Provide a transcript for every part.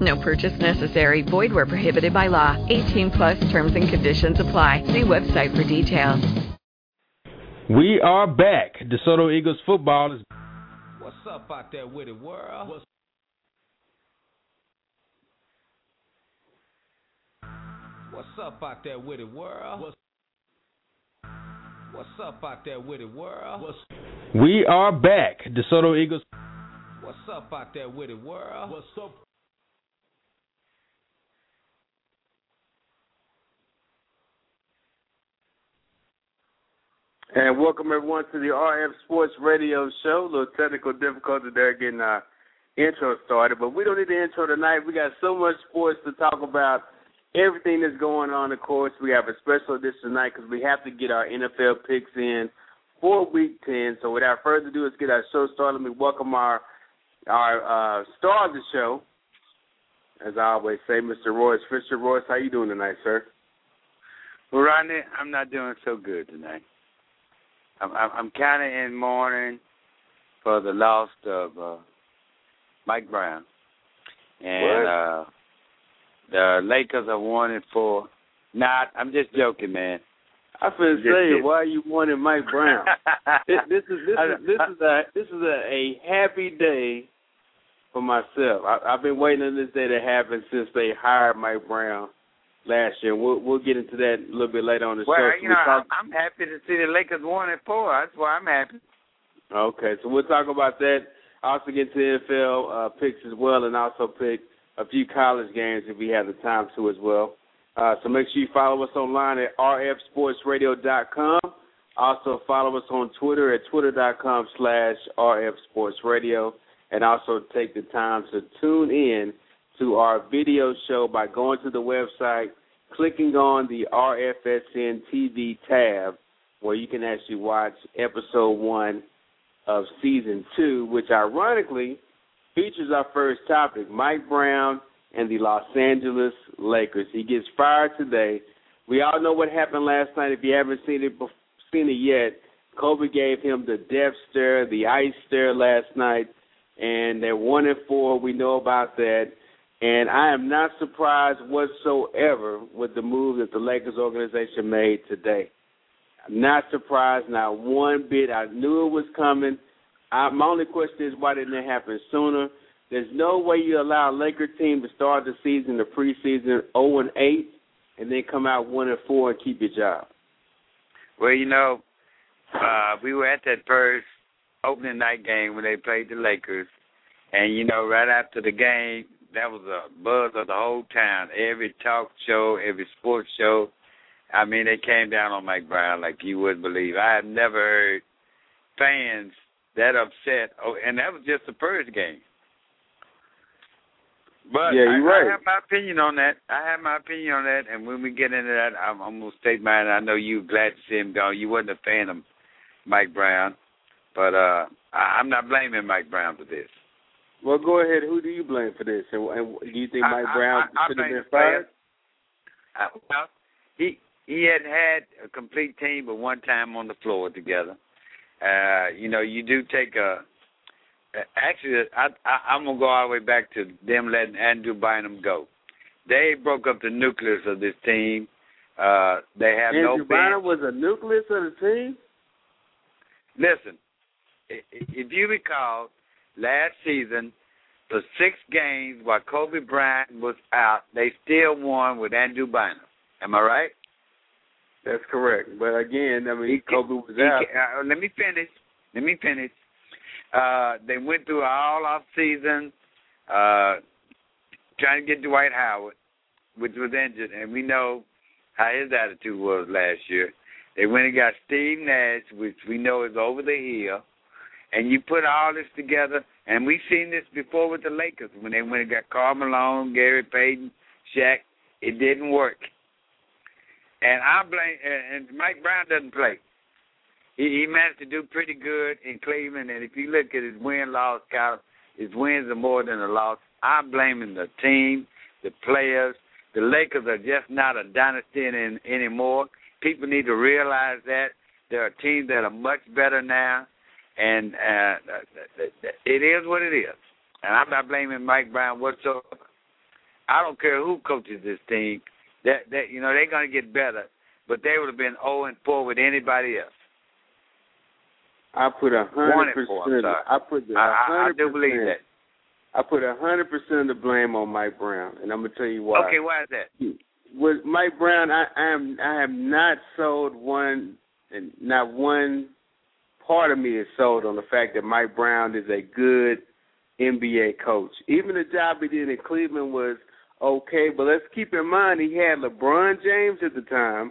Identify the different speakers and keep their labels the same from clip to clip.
Speaker 1: No purchase necessary. Void where prohibited by law. 18 plus terms and conditions apply. See website for details.
Speaker 2: We are back. DeSoto Eagles football is.
Speaker 3: What's up out there with it, world? What's What's up out there with it, world? What's, What's up out there with it, world? What's,
Speaker 2: We are back. DeSoto Eagles.
Speaker 3: What's up out there with it, world? What's up?
Speaker 4: And welcome everyone to the RF Sports Radio Show. A little technical difficulty there getting our intro started, but we don't need the intro tonight. We got so much sports to talk about. Everything that's going on, of course. We have a special edition tonight because we have to get our NFL picks in for Week 10. So without further ado, let's get our show started. Let me welcome our our uh, star of the show, as I always say, Mr. Royce Fisher. Royce, how you doing tonight, sir?
Speaker 5: Well, Rodney, I'm not doing so good tonight. I'm I'm, kind of in mourning for the loss of uh, Mike Brown, and
Speaker 4: What?
Speaker 5: uh, the Lakers are one and four. Not, I'm just joking, man.
Speaker 4: I finna say, why are you wanting Mike Brown? this, this is this is this is a this is a, a happy day for myself. I, I've been waiting on this day to happen since they hired Mike Brown last year. We'll we'll get into that a little bit later on the
Speaker 5: well,
Speaker 4: show. So
Speaker 5: you
Speaker 4: we'll
Speaker 5: know,
Speaker 4: talk-
Speaker 5: I'm happy to see the Lakers one and four. That's why I'm happy.
Speaker 4: Okay, so we'll talk about that. Also get to NFL uh, picks as well, and also pick a few college games if we have the time to as well. Uh, so make sure you follow us online at rfsportsradio.com. Also follow us on Twitter at twitter.com slash rfsportsradio, and also take the time to tune in to our video show by going to the website, clicking on the RFSN TV tab, where you can actually watch episode one of season two, which ironically features our first topic, Mike Brown and the Los Angeles Lakers. He gets fired today. We all know what happened last night. If you haven't seen it seen it yet, Kobe gave him the death stare, the ice stare last night, and they're one and four. We know about that. And I am not surprised whatsoever with the move that the Lakers organization made today. I'm not surprised, not one bit. I knew it was coming. I, my only question is why didn't it happen sooner? There's no way you allow a Laker team to start the season, the preseason, 0 and 8, and then come out 1 and 4 and keep your job.
Speaker 5: Well, you know, uh, we were at that first opening night game when they played the Lakers, and you know, right after the game, that was a buzz of the whole town. Every talk show, every sports show. I mean, they came down on Mike Brown like you wouldn't believe. I have never heard fans that upset. Oh, and that was just the first game. But
Speaker 4: Yeah, you're right.
Speaker 5: I have my opinion on that. I have my opinion on that, and when we get into that, I'm, I'm gonna state mine. I know you're glad to see him go. You wasn't a fan of Mike Brown, but uh I, I'm not blaming Mike Brown for this.
Speaker 4: Well, go ahead. Who do you blame for this? And, and do you think Mike
Speaker 5: I-
Speaker 4: Brown should have been fired?
Speaker 5: Well, he he hadn't had a complete team but one time on the floor together. Uh, you know, you do take a. Actually, I, I I'm gonna go all the way back to them letting Andrew Bynum go. They broke up the nucleus of this team. Uh, they have
Speaker 4: Andrew
Speaker 5: no bench.
Speaker 4: Bynum was a nucleus of the team?
Speaker 5: Listen, if you recall, last season, for six games while Kobe Bryant was out, they still won with Andrew Bynum. Am I right?
Speaker 4: That's correct. But again, I mean,
Speaker 5: He-
Speaker 4: Kobe was
Speaker 5: he-
Speaker 4: out.
Speaker 5: uh, let me finish. Let me finish. Uh, they went through all off season, uh, trying to get Dwight Howard, which was injured, and we know how his attitude was last year. They went and got Steve Nash, which we know is over the hill, and you put all this together, and we've seen this before with the Lakers when they went and got Karl Malone, Gary Payton, Shaq. It didn't work. And I blame and Mike Brown doesn't play. he, he managed to do pretty good in Cleveland. And if you look at his win loss count, his wins are more than a loss. I'm blaming the team, the players. The Lakers are just not a dynasty in, anymore. People need to realize that there are teams that are much better now, and uh, it is what it is. And I'm not blaming Mike Brown whatsoever. I don't care who coaches this team. That that you know they're going to get better, but they would have been 0 and 4 with anybody else.
Speaker 4: I put a hundred percent. I put a hundred
Speaker 5: I do believe that.
Speaker 4: I put a hundred percent of the blame on Mike Brown, and I'm gonna tell you why.
Speaker 5: Okay, why is that?
Speaker 4: With Mike Brown, I, I am I have not sold one, and not one part of me is sold on the fact that Mike Brown is a good NBA coach. Even the job he did in Cleveland was okay, but let's keep in mind he had LeBron James at the time,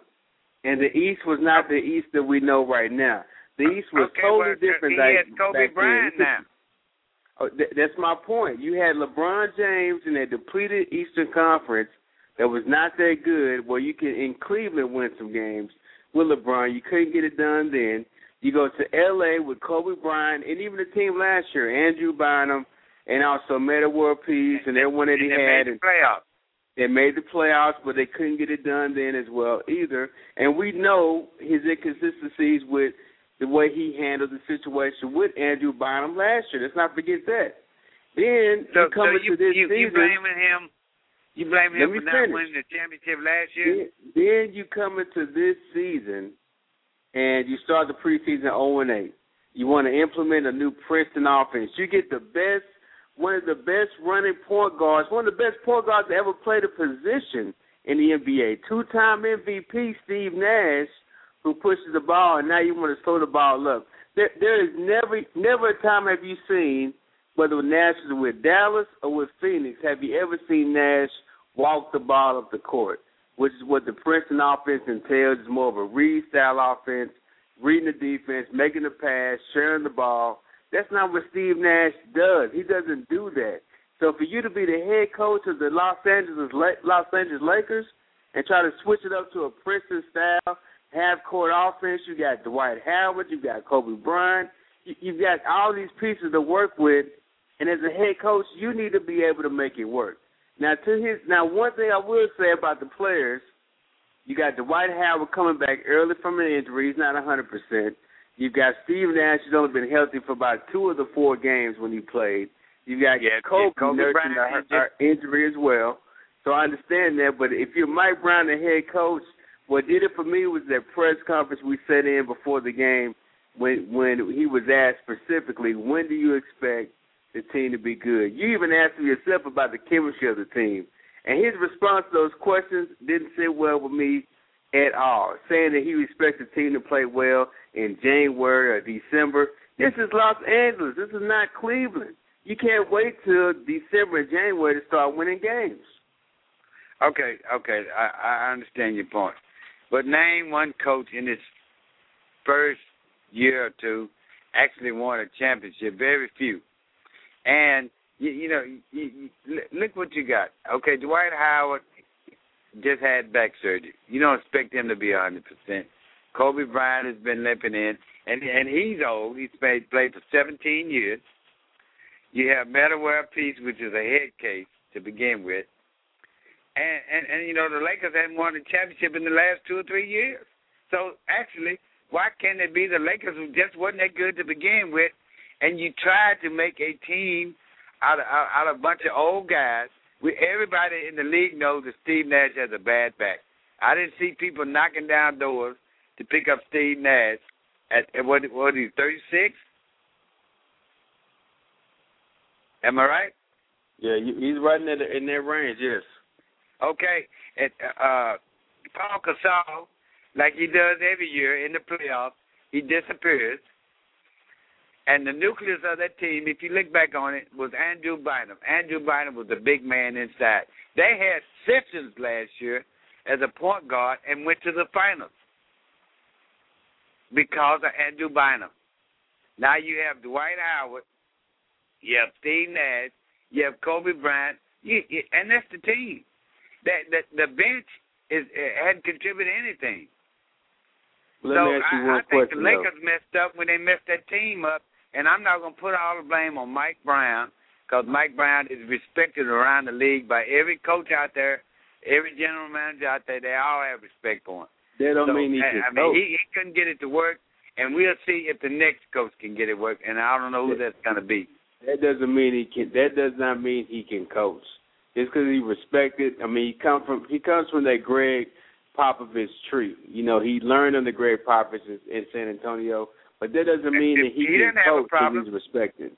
Speaker 4: and the East was not the East that we know right now. The East was
Speaker 5: okay,
Speaker 4: totally
Speaker 5: well,
Speaker 4: different.
Speaker 5: He has Kobe Bryant
Speaker 4: then.
Speaker 5: now.
Speaker 4: Oh, th- that's my point. You had LeBron James in a depleted Eastern Conference that was not that good. Where you can in Cleveland win some games with LeBron. You couldn't get it done then. You go to L.A. with Kobe Bryant and even the team last year, Andrew Bynum, and also Metta World Peace and everyone that he
Speaker 5: and
Speaker 4: had.
Speaker 5: Made the playoffs.
Speaker 4: They made the playoffs, but they couldn't get it done then as well either. And we know his inconsistencies with the way he handled the situation with Andrew Bynum last year. Let's not forget that. Then
Speaker 5: so,
Speaker 4: you come
Speaker 5: so you,
Speaker 4: into this
Speaker 5: you,
Speaker 4: season.
Speaker 5: You blaming him? You blaming him for not
Speaker 4: finish.
Speaker 5: winning the championship last year?
Speaker 4: Then, then you come into this season and you start the preseason 0 and 8. You want to implement a new Princeton offense. You get the best, one of the best running point guards, one of the best point guards to ever play the position in the NBA. Two-time MVP Steve Nash, who pushes the ball, and now you want to throw the ball up. There, there is never, never a time have you seen, whether Nash is with Dallas or with Phoenix, have you ever seen Nash walk the ball up the court? Which is what the Princeton offense entails. It's more of a read style offense, reading the defense, making the pass, sharing the ball. That's not what Steve Nash does. He doesn't do that. So for you to be the head coach of the Los Angeles Los Angeles Lakers and try to switch it up to a Princeton style half court offense, you got Dwight Howard, you got Kobe Bryant, you've got all these pieces to work with, and as a head coach, you need to be able to make it work. Now to his now one thing I will say about the players, you got Dwight Howard coming back early from an injury. He's not a hundred percent. You've got Steve Nash who's only been healthy for about two of the four games when he played. You've got
Speaker 5: yeah,
Speaker 4: Kobe,
Speaker 5: Kobe
Speaker 4: nursing a, a injury as well. So I understand that, but if you're Mike Brown, the head coach, what did it for me was that press conference we sat in before the game when when he was asked specifically, when do you expect the team to be good. You even asked yourself about the chemistry of the team. And his response to those questions didn't sit well with me at all, saying that he expects the team to play well in January or December. This is Los Angeles. This is not Cleveland. You can't wait till December and January to start winning games.
Speaker 5: Okay, okay, I, I understand your point. But name one coach in his first year or two actually won a championship. Very few. And you, you know, you, you, look what you got. Okay, Dwight Howard just had back surgery. You don't expect him to be a hundred percent. Kobe Bryant has been limping in, and and he's old. He's played played for 17 years. You have Metta World Peace, which is a head case to begin with, and and and you know the Lakers haven't won a championship in the last two or three years. So actually, why can't it be the Lakers who just wasn't that good to begin with, and you tried to make a team out of out, out of a bunch of old guys. We everybody in the league knows that Steve Nash has a bad back. I didn't see people knocking down doors to pick up Steve Nash at, at what what is he thirty six? Am I right?
Speaker 4: Yeah, he's right in that in that range. Yes.
Speaker 5: Okay, and uh, Paul Gasol, like he does every year in the playoffs, he disappears. And the nucleus of that team, if you look back on it, was Andrew Bynum. Andrew Bynum was the big man inside. They had Sessions last year as a point guard and went to the finals because of Andrew Bynum. Now you have Dwight Howard, you have Steve Nash, you have Kobe Bryant, you, you, and that's the team. That the, the bench is hadn't contributed anything.
Speaker 4: Let
Speaker 5: so
Speaker 4: me ask you
Speaker 5: I, I think
Speaker 4: question,
Speaker 5: the Lakers messed up when they messed that team up, and I'm not going to put all the blame on Mike Brown because Mike Brown is respected around the league by every coach out there, every general manager out there. They all have respect for him.
Speaker 4: That don't
Speaker 5: so,
Speaker 4: mean he
Speaker 5: I, I mean, he, he couldn't get it to work, and we'll see if the next coach can get it work. And I don't know who that's going to be.
Speaker 4: That doesn't mean he can. That does not mean he can coach. Just because he respected. I mean, he come from. He comes from that Gregg Popovich tree. You know, he learned under Gregg Popovich in, in San Antonio. But that doesn't mean that he,
Speaker 5: He didn't have a problem.
Speaker 4: he's respected.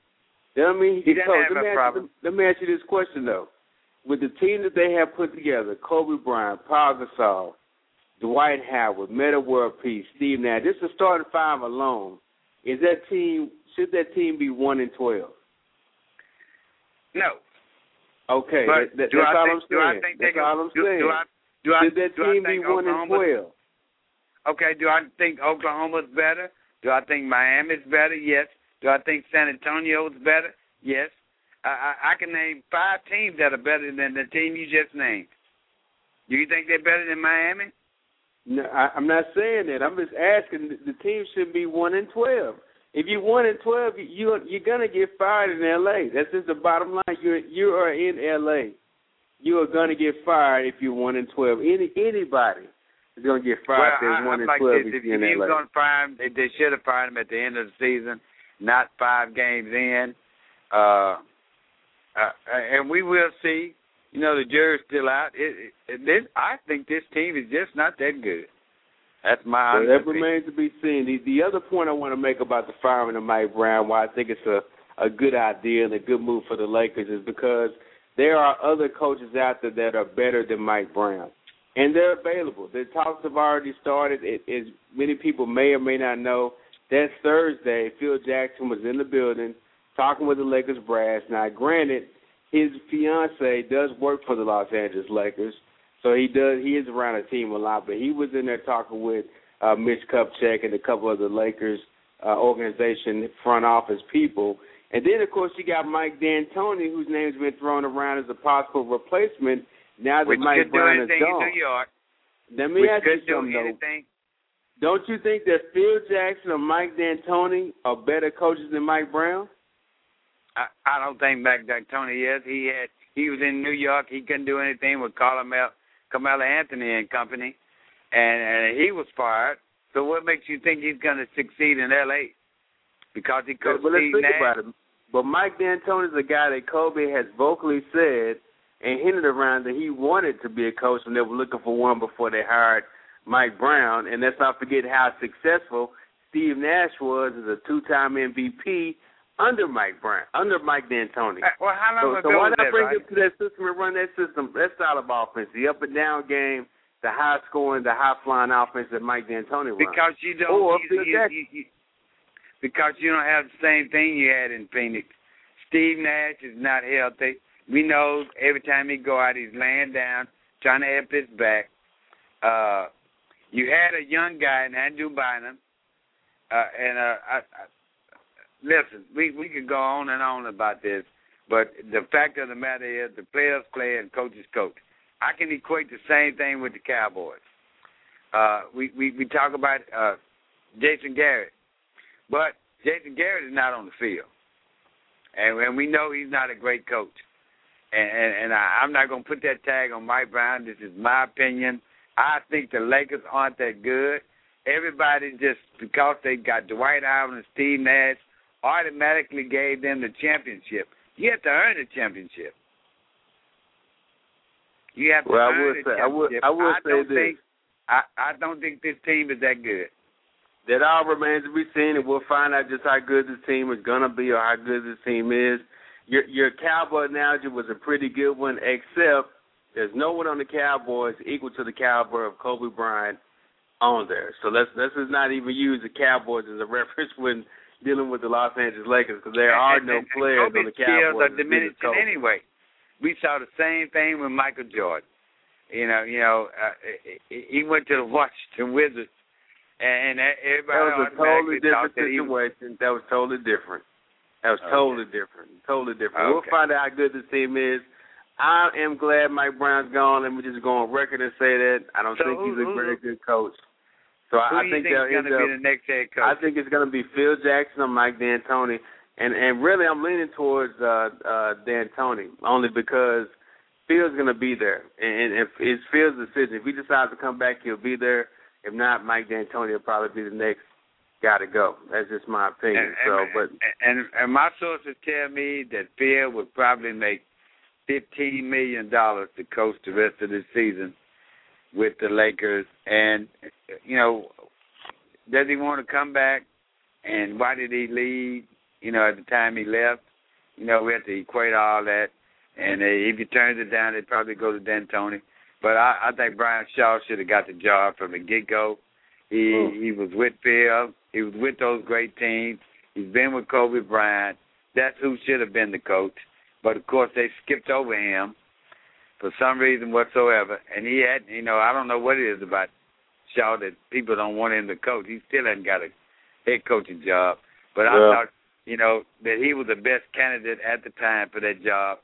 Speaker 4: That don't mean he
Speaker 5: He didn't have
Speaker 4: let, me ask
Speaker 5: problem.
Speaker 4: You, let me ask you this question though: With the team that they have put together, Kobe Bryant, Paul Gasol, Dwight Howard, Metta World Peace, Steve Nash, just the starting five alone, is that team? Should that team be one and twelve?
Speaker 5: No.
Speaker 4: Okay,
Speaker 5: But
Speaker 4: that, that,
Speaker 5: do
Speaker 4: that's
Speaker 5: I
Speaker 4: all
Speaker 5: think,
Speaker 4: I'm
Speaker 5: do I
Speaker 4: saying.
Speaker 5: think
Speaker 4: that's all I'm
Speaker 5: do,
Speaker 4: saying.
Speaker 5: do I do I
Speaker 4: Should that
Speaker 5: do I
Speaker 4: team be
Speaker 5: think
Speaker 4: one and twelve?
Speaker 5: Okay, do I think Oklahoma's better? Do I think Miami's better? Yes. Do I think San Antonio's better? Yes. I, I, can name five teams that are better than the team you just named. Do you think they're better than Miami?
Speaker 4: No, I, I'm not saying that. I'm just asking. The, team should be one and twelve. If you one and twelve, you you're, you're gonna get fired in L.A. That's just the bottom line. You're you are in L.A. You are gonna get fired if you're one and twelve. Any anybody is gonna get fired if
Speaker 5: well,
Speaker 4: they're
Speaker 5: I,
Speaker 4: one
Speaker 5: I'm
Speaker 4: and
Speaker 5: like
Speaker 4: twelve
Speaker 5: this.
Speaker 4: if
Speaker 5: If,
Speaker 4: you're
Speaker 5: if
Speaker 4: in
Speaker 5: you were
Speaker 4: L.A.
Speaker 5: going to fire him, they, they should have fired him at the end of the season, not five games in. Uh, uh, and we will see. You know, the jury's still out. It, it, this, I think this team is just not that good. That's my
Speaker 4: Well, that
Speaker 5: opinion.
Speaker 4: remains to be seen. The, the other point I want to make about the firing of Mike Brown, why I think it's a, a good idea and a good move for the Lakers, is because there are other coaches out there that are better than Mike Brown, and they're available. The talks have already started. It, as many people may or may not know, that Thursday, Phil Jackson was in the building talking with the Lakers brass. Now, granted, his fiance does work for the Los Angeles Lakers, so he does. He is around the team a lot, but he was in there talking with uh, Mitch Kupchak and a couple of the Lakers uh, organization front office people. And then, of course, you got Mike D'Antoni, whose name's been thrown around as a possible replacement now that
Speaker 5: Which
Speaker 4: Mike
Speaker 5: could do
Speaker 4: Brown is
Speaker 5: anything in
Speaker 4: gone.
Speaker 5: New York.
Speaker 4: Let me
Speaker 5: Which
Speaker 4: ask you
Speaker 5: could do
Speaker 4: something, though.
Speaker 5: anything.
Speaker 4: Don't you think that Phil Jackson or Mike D'Antoni are better coaches than Mike Brown?
Speaker 5: I, I don't think Mike D'Antoni is. He had he was in New York. He couldn't do anything with Carmelo, Carmelo Anthony and company, and, and he was fired. So what makes you think he's going to succeed in L.A. Because he coached
Speaker 4: but let's
Speaker 5: Steve
Speaker 4: think
Speaker 5: Nash.
Speaker 4: about it. But Mike D'Antoni is a guy that Kobe has vocally said and hinted around that he wanted to be a coach when they were looking for one before they hired Mike Brown. And let's not forget how successful Steve Nash was as a two-time MVP under Mike Brown, under Mike D'Antoni.
Speaker 5: Well, how long
Speaker 4: So,
Speaker 5: ago
Speaker 4: so why
Speaker 5: was
Speaker 4: not
Speaker 5: that,
Speaker 4: bring
Speaker 5: right?
Speaker 4: him to that system and run that system, that style of offense, the up and down game, the high scoring, the high flying offense that Mike D'Antoni runs?
Speaker 5: Because you don't.
Speaker 4: Or
Speaker 5: you, you, you, you, because you don't have the same thing you had in Phoenix. Steve Nash is not healthy. We know every time he go out, he's laying down, trying to help his back. Uh, you had a young guy in Andrew Bynum, uh, and uh, I, I, listen, we we could go on and on about this, but the fact of the matter is, the players play and coaches coach. I can equate the same thing with the Cowboys. Uh, we, we we talk about uh, Jason Garrett, but Jason Garrett is not on the field, and, and we know he's not a great coach. And and, and I, I'm not going to put that tag on Mike Brown. This is my opinion. I think the Lakers aren't that good. Everybody just because they got Dwight Howard and Steve Nash automatically gave them the championship. You have to earn the championship. You have to
Speaker 4: Well, I
Speaker 5: earn
Speaker 4: would
Speaker 5: the
Speaker 4: say- I would-
Speaker 5: championship.
Speaker 4: I would say
Speaker 5: don't
Speaker 4: this.
Speaker 5: think I, I don't think this team is that good.
Speaker 4: that all remains to be seen, and we'll find out just how good this team is gonna be or how good this team is. Your your Cowboy analogy was a pretty good one, except there's no one on the Cowboys equal to the caliber of Kobe Bryant on there. So let's let's just not even use the Cowboys as a reference when dealing with the Los Angeles Lakers, because there are
Speaker 5: And-
Speaker 4: no
Speaker 5: and- and
Speaker 4: players on the Cowboys.
Speaker 5: are
Speaker 4: as big as
Speaker 5: diminishing anyway. We saw the same thing with Michael Jordan. You know, you know, uh, he went to the Washington Wizards, and, and everybody
Speaker 4: That was a totally different
Speaker 5: thought that he was-
Speaker 4: situation. That was totally different. That was
Speaker 5: Okay.
Speaker 4: totally different. Totally different. We'll find out how good this team is. I am glad Mike Brown's gone. Let me just go on record and say that. I don't
Speaker 5: So
Speaker 4: think
Speaker 5: who-
Speaker 4: he's a very good coach.
Speaker 5: So I, I think going to be the next head coach?
Speaker 4: I think it's going to be Phil Jackson or Mike D'Antoni, and and really I'm leaning towards uh, uh, D'Antoni only because Phil's going to be there, and if it's Phil's decision. If he decides to come back, he'll be there. If not, Mike D'Antoni will probably be the next guy to go. That's just my opinion.
Speaker 5: And,
Speaker 4: so, but
Speaker 5: and and my sources tell me that Phil would probably make fifteen million dollars to coach the rest of the season with the Lakers. And you know, does he want to come back? And why did he leave? You know, at the time he left. You know, we have to equate all that. And uh, if he turns it down, they'd probably go to D'Antoni. But I, I think Brian Shaw should have got the job from the get go. He mm. he was with Phil. He was with those great teams. He's been with Kobe Bryant. That's who should have been the coach. But of course, they skipped over him for some reason whatsoever. And he had, you know, I don't know what it is about Shaw that people don't want him to coach. He still hasn't got a head coaching job. But I thought, you know, that he was the best candidate at the time for that job.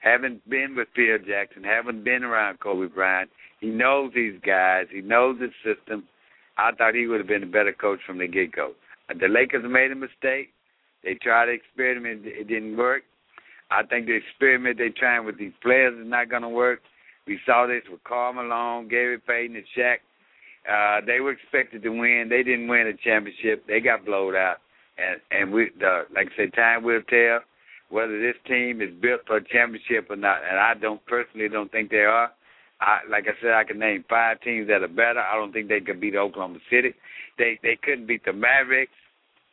Speaker 5: Having been with Phil Jackson, having been around Kobe Bryant, he knows these guys. He knows the system. I thought he would have been a better coach from the get go. The Lakers made a mistake. They tried to experiment. It didn't work. I think the experiment they're trying with these players is not going to work. We saw this with Karl Malone, Gary Payton, and Shaq. Uh, they were expected to win. They didn't win a championship. They got blowed out. And and we, the, like I said, time will tell whether this team is built for a championship or not. And I don't personally don't think they are. I, like I said, I can name five teams that are better. I don't think they could beat Oklahoma City. They they couldn't beat the Mavericks,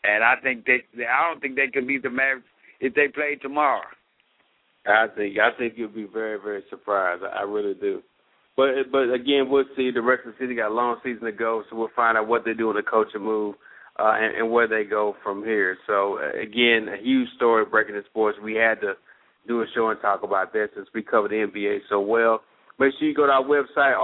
Speaker 5: and I think they, I don't think they could beat the Mavericks if they played tomorrow.
Speaker 4: I think I think you'll be very very surprised. I, I really do. But but again, we'll see. The rest of the city got a long season to go, so we'll find out what they do in the coaching move uh, and, and where they go from here. So uh, again, a huge story breaking in sports. We had to do a show and talk about that since we covered the NBA so well. Make sure you go to our website,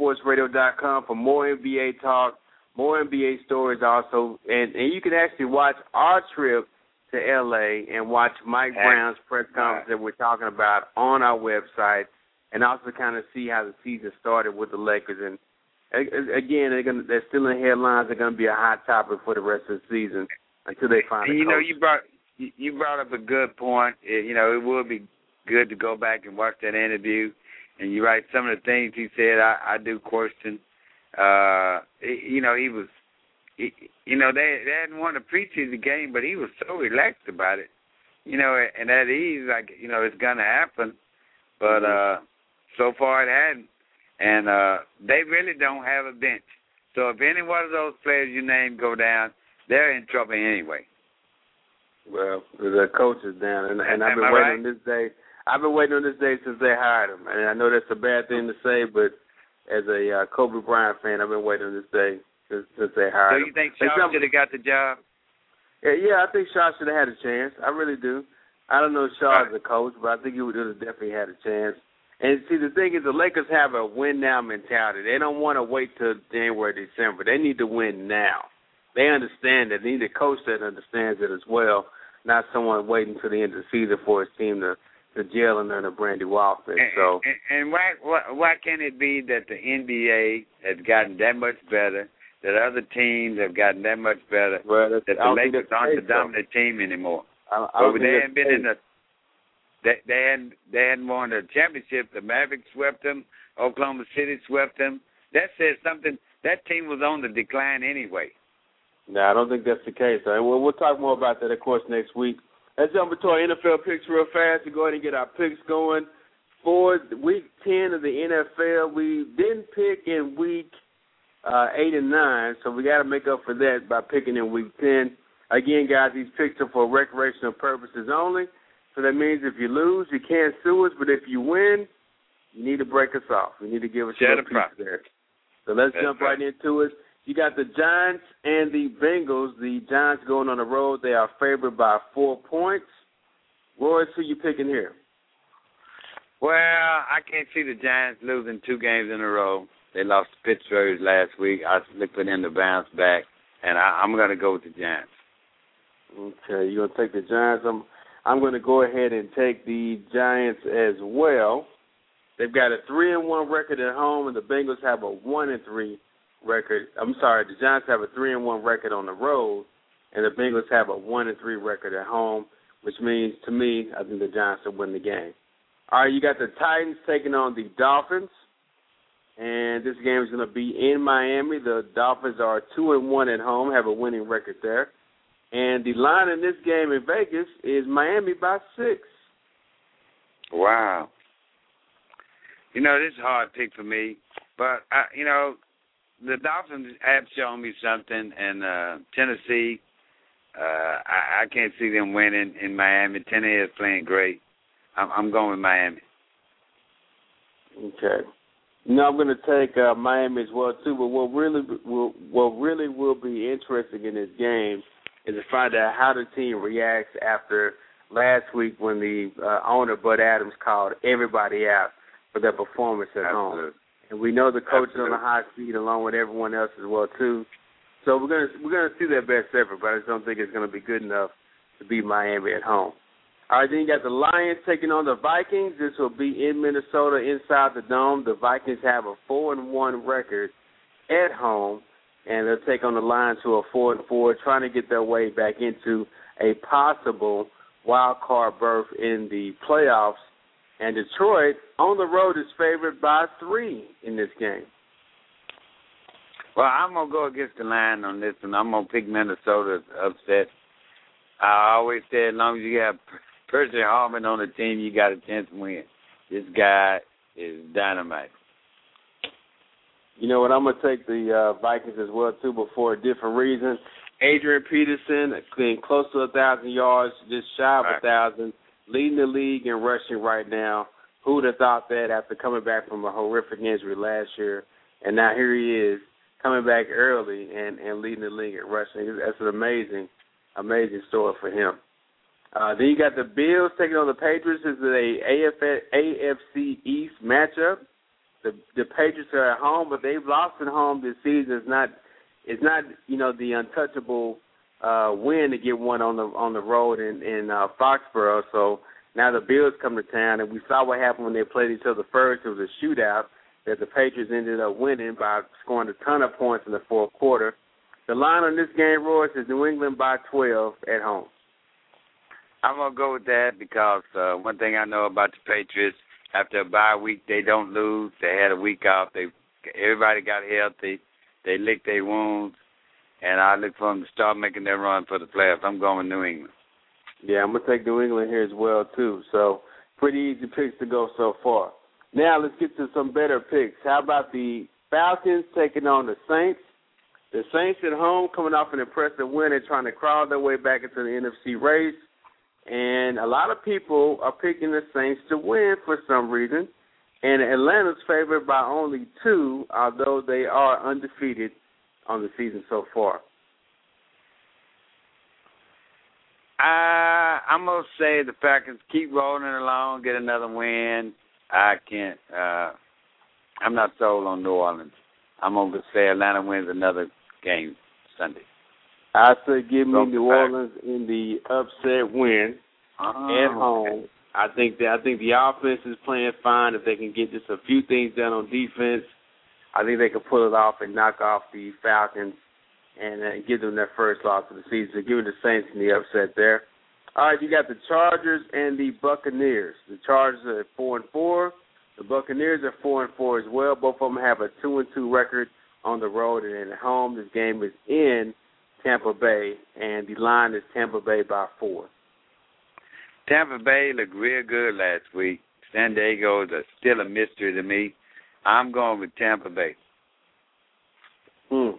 Speaker 4: rfsportsradio.com, for more NBA talk, more NBA stories also. And, and you can actually watch our trip to LA and watch Mike Brown's press conference that we're talking about on our website and also kind of see how the season started with the Lakers. And again, they're gonna they're still in headlines. They're going to be a hot topic for the rest of the season until they find.
Speaker 5: And you
Speaker 4: coach.
Speaker 5: know, you brought you brought up a good point. It, you know, it would be good to go back and watch that interview and you're right. Some of the things he said, I, I do question. Uh, you know, he was, he, you know, they they hadn't won a preseason game, but he was so relaxed about it. You know, and at ease, like you know, it's gonna happen. But mm-hmm. uh, so far it hadn't, and uh, they really don't have a bench. So if any one of those players you name go down, they're in trouble anyway.
Speaker 4: Well, the coach is down, and, and I've been
Speaker 5: waiting
Speaker 4: right? this day I've been waiting on this day since they hired him, and I know that's a bad thing to say, but as a uh, Kobe Bryant fan, I've been waiting on this day since, since they hired
Speaker 5: him. So you think Shaw should have got the job?
Speaker 4: Yeah, yeah, I think Shaw should have had a chance. I really do. I don't know Shaw as a coach, but I think he would have definitely had a chance. And see, the thing is, the Lakers have a win now mentality. They don't want to wait till January, December. They need to win now. They understand that. They need a coach that understands it as well, not someone waiting till the end of the season for his team to the jail and under the Brandy Walford. So
Speaker 5: and, and why, why why can't it be that the NBA has gotten that much better, that other teams have gotten that much better,
Speaker 4: well,
Speaker 5: that the Lakers aren't the dominant so. team anymore?
Speaker 4: I, I
Speaker 5: but they hadn't been in the they they hadn't they hadn't won the championship. The Mavericks swept them. Oklahoma City swept them. That says something. That team was on the decline anyway.
Speaker 4: No, I don't think that's the case. Well, we'll talk more about that, of course, next week. Let's jump into our NFL picks real fast to go ahead and get our picks going. For week 10 of the NFL, we didn't pick in week uh, 8 and 9, so we got to make up for that by picking in week 10. Again, guys, these picks are for recreational purposes only. So that means if you lose, you can't sue us, but if you win, you need to break us off. You need to give us a piece there. So let's
Speaker 5: That's
Speaker 4: jump right. right into it. You got the Giants and the Bengals. The Giants going on the road. They are favored by four points. Royce, who you picking here?
Speaker 5: Well, I can't see the Giants losing two games in a row. They lost to Pittsburgh last week. I look for them to bounce back, and I, I'm going to go with the Giants.
Speaker 4: Okay, you're going to take the Giants. I'm I'm going to go ahead and take the Giants as well. They've got a three and one record at home, and the Bengals have a one and three record. I'm sorry, the Giants have a three and one record on the road, and the Bengals have a one and three record at home, which means to me, I think the Giants will win the game. All right, you got the Titans taking on the Dolphins, and this game is going to be in Miami. The Dolphins are two and one at home, have a winning record there, and the line in this game in Vegas is Miami by six.
Speaker 5: Wow. You know, this is a hard pick for me, but I, you know, the Dolphins have shown me something, and uh Tennessee, uh I, I can't see them winning in Miami. Tennessee is playing great. I'm, I'm going with Miami.
Speaker 4: Okay. No, I'm going to take uh, Miami as well too. But what really will what really will be interesting in this game is to find out how the team reacts after last week when the uh, owner Bud Adams called everybody out for their performance at
Speaker 5: Absolutely.
Speaker 4: home. And we know the coach is on the hot seat along with everyone else as well too. So we're gonna we're gonna see their best effort, but I just don't think it's gonna be good enough to beat Miami at home. All right, then you got the Lions taking on the Vikings. This will be in Minnesota inside the dome. The Vikings have a four and one record at home, and they'll take on the Lions who are four and four, trying to get their way back into a possible wild card berth in the playoffs. And Detroit on the road is favored by three in this game.
Speaker 5: Well, I'm gonna go against the line on this one. I'm gonna pick Minnesota upset. I always say, as long as you have Percy Harvin on the team, you got a chance to win. This guy is dynamite.
Speaker 4: You know what? I'm gonna take the uh, Vikings as well too, but for a different reason. Adrian Peterson, close to a thousand yards, just shy of a
Speaker 5: Right.
Speaker 4: thousand, leading the league in rushing right now. Who would have thought that after coming back from a horrific injury last year, and now here he is coming back early and and leading the league in rushing. That's an amazing, amazing story for him. Uh, then you got the Bills taking on the Patriots. This is a AF, AFC East matchup. The the Patriots are at home, but they've lost at home this season. It's not it's not you know the untouchable uh, win to get one on the on the road in in uh, Foxborough. So now the Bills come to town, and we saw what happened when they played each other first. It was a shootout that the Patriots ended up winning by scoring a ton of points in the fourth quarter. The line on this game, Royce, is New England by 12 at home.
Speaker 5: I'm gonna go with that because uh, one thing I know about the Patriots, after a bye week, they don't lose. They had a week off. They everybody got healthy. They licked their wounds, and I look for them to start making their run for the playoffs. I'm going New England.
Speaker 4: Yeah, I'm gonna take New England here as well too. So pretty easy picks to go so far. Now let's get to some better picks. How about the Falcons taking on the Saints? The Saints at home coming off an impressive win and trying to crawl their way back into the NFC race. And a lot of people are picking the Saints to win for some reason. And Atlanta's favored by only two, although they are undefeated on the season so far.
Speaker 5: I I'm gonna say the Falcons keep rolling along, get another win. I can't. uh I'm not sold on New Orleans. I'm gonna say Atlanta wins another game Sunday.
Speaker 4: I say give me
Speaker 5: Go
Speaker 4: New. Orleans in the upset win.
Speaker 5: Oh,
Speaker 4: at home. I think that I think the offense is playing fine. If they can get just a few things done on defense, I think they can pull it off and knock off the Falcons and uh, give them their first loss of the season. Me the Saints in the upset there. All right, you got the Chargers and the Buccaneers. The Chargers are at four and four. The Buccaneers are four and four as well. Both of them have a two and two record on the road and at home. This game is in Tampa Bay, and the line is Tampa Bay by four.
Speaker 5: Tampa Bay looked real good last week. San Diego is still a mystery to me. I'm going with Tampa Bay.
Speaker 4: Hmm.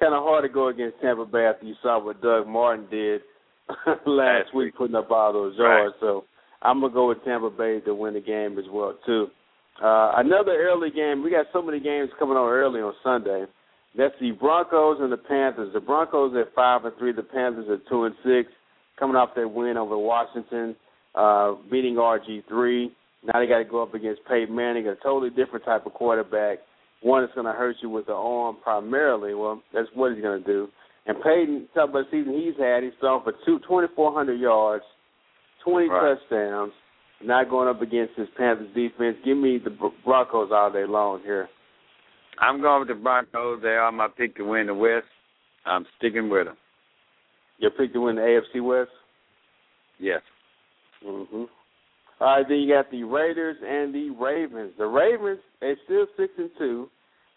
Speaker 4: Kind of hard to go against Tampa Bay after you saw what Doug Martin did last
Speaker 5: Last
Speaker 4: week,
Speaker 5: week.
Speaker 4: putting up all those
Speaker 5: Right.
Speaker 4: yards. So I'm gonna go with Tampa Bay to win the game as well too. Uh, another early game. We got so many games coming on early on Sunday. That's the Broncos and the Panthers. The Broncos at five and three. The Panthers at two and six. Coming off their win over Washington, uh, beating RG three. Now they got to go up against Peyton Manning, a totally different type of quarterback. One that's going to hurt you with the arm primarily. Well, that's what he's going to do. And Peyton, talk about the season he's had, he's thrown for two, 2,400 yards, 20
Speaker 5: Right.
Speaker 4: touchdowns, not going up against his Panthers defense. Give me the Broncos all day long here.
Speaker 5: I'm going with the Broncos. They are my pick to win the West. I'm sticking with them.
Speaker 4: Your pick to win the AFC West?
Speaker 5: Yes.
Speaker 4: Mhm. All right, then you got the Raiders and the Ravens. The Ravens, they're still six and two.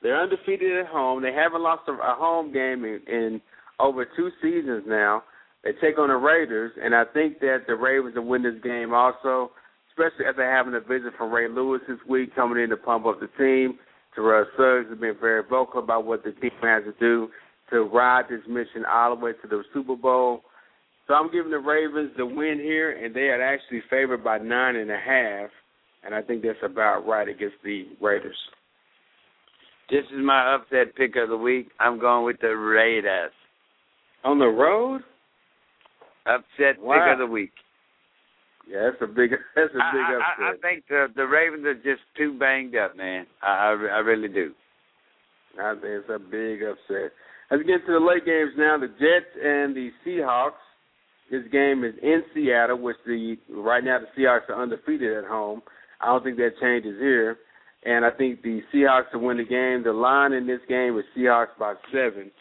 Speaker 4: They're undefeated at home. They haven't lost a, a home game in, in over two seasons now. They take on the Raiders, and I think that the Ravens will win this game also, especially as they're having a visit from Ray Lewis this week coming in to pump up the team. Terrell Suggs has been very vocal about what the team has to do to ride this mission all the way to the Super Bowl. So I'm giving the Ravens the win here, and they are actually favored by nine and a half, and I think that's about right against the Raiders.
Speaker 5: This is my upset pick of the week. I'm going with the Raiders.
Speaker 4: On the road?
Speaker 5: Upset
Speaker 4: Wow.
Speaker 5: pick of the week.
Speaker 4: Yeah, that's a big that's a big
Speaker 5: I, I,
Speaker 4: upset.
Speaker 5: I think the the Ravens are just too banged up, man. I I, I really do.
Speaker 4: I think it's a big upset. Let's get to the late games now. The Jets and the Seahawks. This game is in Seattle, which the right now the Seahawks are undefeated at home. I don't think that changes here. And I think the Seahawks will win the game. The line in this game is Seahawks by seven,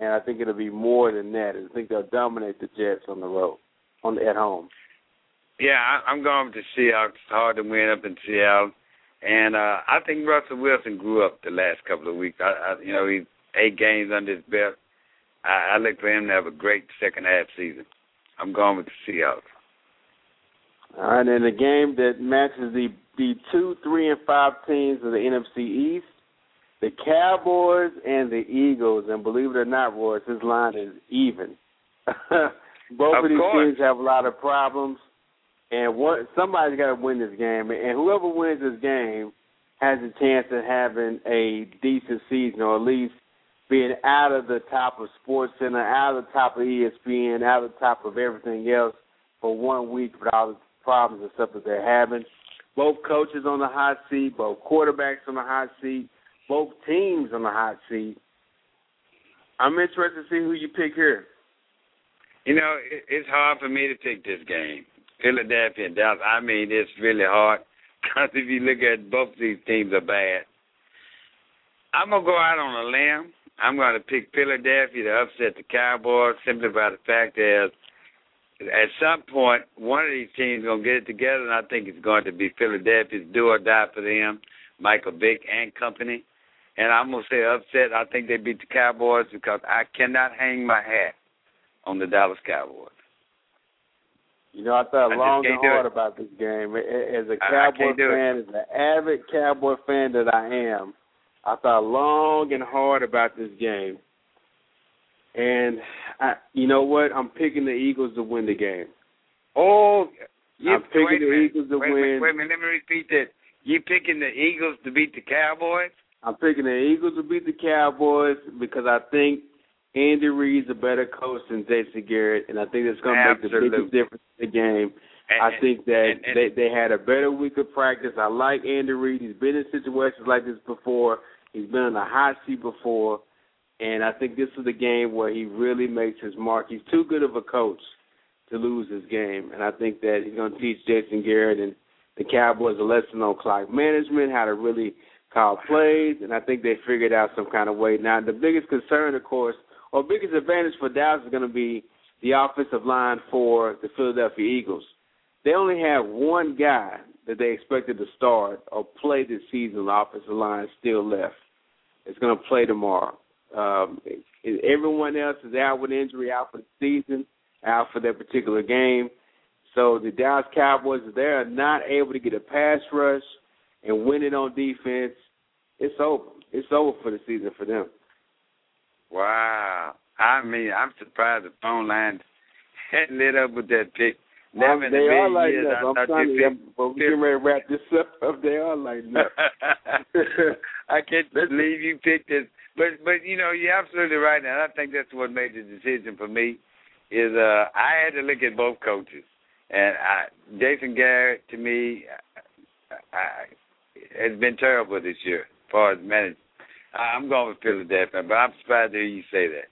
Speaker 4: and I think it'll be more than that. I think they'll dominate the Jets on the road, on the, at home.
Speaker 5: Yeah, I, I'm going with the Seahawks. Hard to win up in Seattle, and uh I think Russell Wilson grew up the last couple of weeks. I, I you know he's eight games under his belt. I, I look for him to have a great second half season. I'm going with the Seahawks.
Speaker 4: All right, and the game that matches the the two, three, and five teams of the NFC East, the Cowboys and the Eagles. And believe it or not, Royce, this line is even. Both of,
Speaker 5: Of
Speaker 4: these
Speaker 5: course.
Speaker 4: teams have a lot of problems, and one somebody's got to win this game. And whoever wins this game has a chance of having a decent season, or at least being out of the top of Sports Center, out of the top of ESPN, out of the top of everything else for one week with all the problems and stuff that they're having. Both coaches on the hot seat, both quarterbacks on the hot seat, both teams on the hot seat. I'm interested to see who you pick here.
Speaker 5: You know, it, it's hard for me to pick this game. Philadelphia and Dallas. I mean, it's really hard because if you look at both these teams are bad. I'm gonna go out on a limb. I'm going to pick Philadelphia to upset the Cowboys simply by the fact that at some point one of these teams is going to get it together, and I think it's going to be Philadelphia's do or die for them, Michael Vick and company. And I'm going to say upset. I think they beat the Cowboys because I cannot hang my hat on the Dallas Cowboys.
Speaker 4: You know, I thought
Speaker 5: I
Speaker 4: long and hard about this game. As a Cowboy
Speaker 5: can't do it.
Speaker 4: fan, as an avid Cowboy fan that I am, I thought long and hard about this game. And I, you know what? I'm picking the Eagles to win the game.
Speaker 5: Oh, you,
Speaker 4: I'm picking the
Speaker 5: minute.
Speaker 4: Eagles to
Speaker 5: wait,
Speaker 4: win.
Speaker 5: minute, wait a minute. Let me repeat that. You picking the Eagles to beat the Cowboys?
Speaker 4: I'm picking the Eagles to beat the Cowboys because I think Andy Reid's a better coach than Jason Garrett, and I think it's going to make the biggest difference in the game.
Speaker 5: And,
Speaker 4: I think that
Speaker 5: and- and-
Speaker 4: they they had a better week of practice. I like Andy Reid. He's been in situations like this before. He's been in the hot seat before, and I think this is the game where he really makes his mark. He's too good of a coach to lose this game, and I think that he's going to teach Jason Garrett and the Cowboys a lesson on clock management, how to really call plays, and I think they figured out some kind of way. Now, the biggest concern, of course, or biggest advantage for Dallas is going to be the offensive line for the Philadelphia Eagles. They only have one guy that they expected to start or play this season. The offensive line still left. It's going to play tomorrow. Um, everyone else is out with injury, out for the season, out for that particular game. So the Dallas Cowboys, if they're not able to get a pass rush and win it on defense, it's over. It's over for the season for them.
Speaker 5: Wow. I mean, I'm surprised the phone line hadn't lit up with that pick. In
Speaker 4: they are lighting
Speaker 5: years
Speaker 4: up.
Speaker 5: I
Speaker 4: I'm trying to, but we're getting ready to wrap this up. They are lighting up.
Speaker 5: I can't believe you picked this. But but you know, you're absolutely right and I think that's what made the decision for me is uh I had to look at both coaches. And I Jason Garrett to me I, I, has been terrible this year as far as management. I'm going with Philadelphia, but I'm surprised to hear you say that.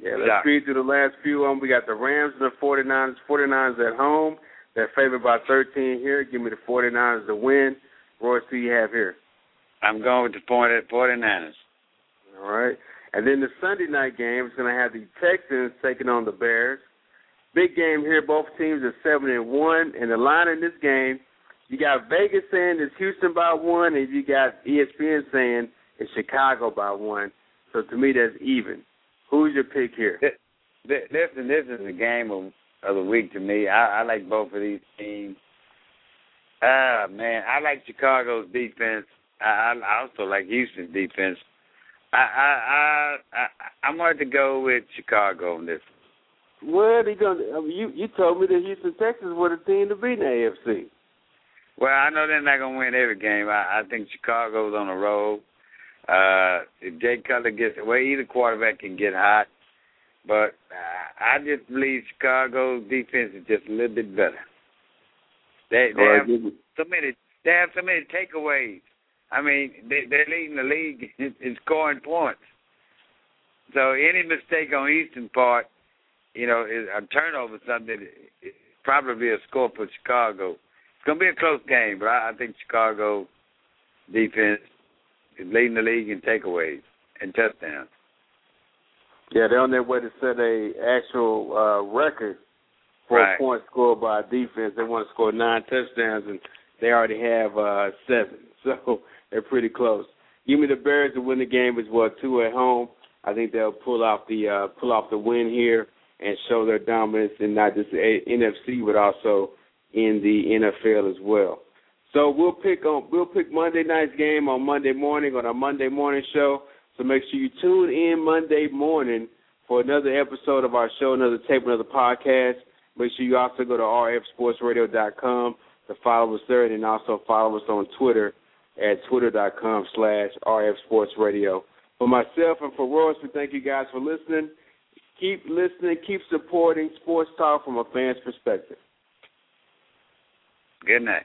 Speaker 4: Yeah, let's read through the last few of them. We got the Rams and the 49ers. 49ers at home. They're favored by 13 here. Give me the 49ers to win. Roy, who you have here?
Speaker 5: I'm going with the point at 49ers.
Speaker 4: All right. And then the Sunday night game is going to have the Texans taking on the Bears. Big game here. Both teams are seven and one, and the line in this game, you got Vegas saying it's Houston by one, and you got ESPN saying it's Chicago by one. So to me, that's even. Who's your pick here?
Speaker 5: Listen, this is the game of, of the week to me. I, I like both of these teams. Ah, uh, man, I like Chicago's defense. I, I also like Houston's defense. I I I, I I'm going to go with Chicago on this.
Speaker 4: Well, they I mean, you you told me that Houston Texans were the team to beat in the AFC.
Speaker 5: Well, I know they're not going to win every game. I, I think Chicago's on the road. Uh, if Jay Cutler gets well, either quarterback can get hot, but uh, I just believe Chicago's defense is just a little bit better. They they have so many they have so many takeaways. I mean, they, they're leading the league in, in scoring points. So any mistake on Eastern part, you know, is a turnover something. It, probably a score for Chicago. It's gonna be a close game, but I, I think Chicago defense is leading the league in takeaways and touchdowns.
Speaker 4: Yeah, they're on their way to set a actual uh, record for
Speaker 5: right.
Speaker 4: a point scored by defense. They want to score nine touchdowns, and they already have uh, seven. So they're pretty close. Give me the Bears to win the game as well. Two at home. I think they'll pull off the uh, pull off the win here and show their dominance in not just the NFC but also in the NFL as well. So we'll pick on we'll pick Monday night's game on Monday morning on our Monday morning show. So make sure you tune in Monday morning for another episode of our show, another tape, another podcast. Make sure you also go to rfsportsradio.com to follow us there, and also follow us on Twitter at twitter.com slash rfsportsradio. For myself and for Royce, we thank you guys for listening. Keep listening, keep supporting sports talk from a fan's perspective.
Speaker 5: Good night.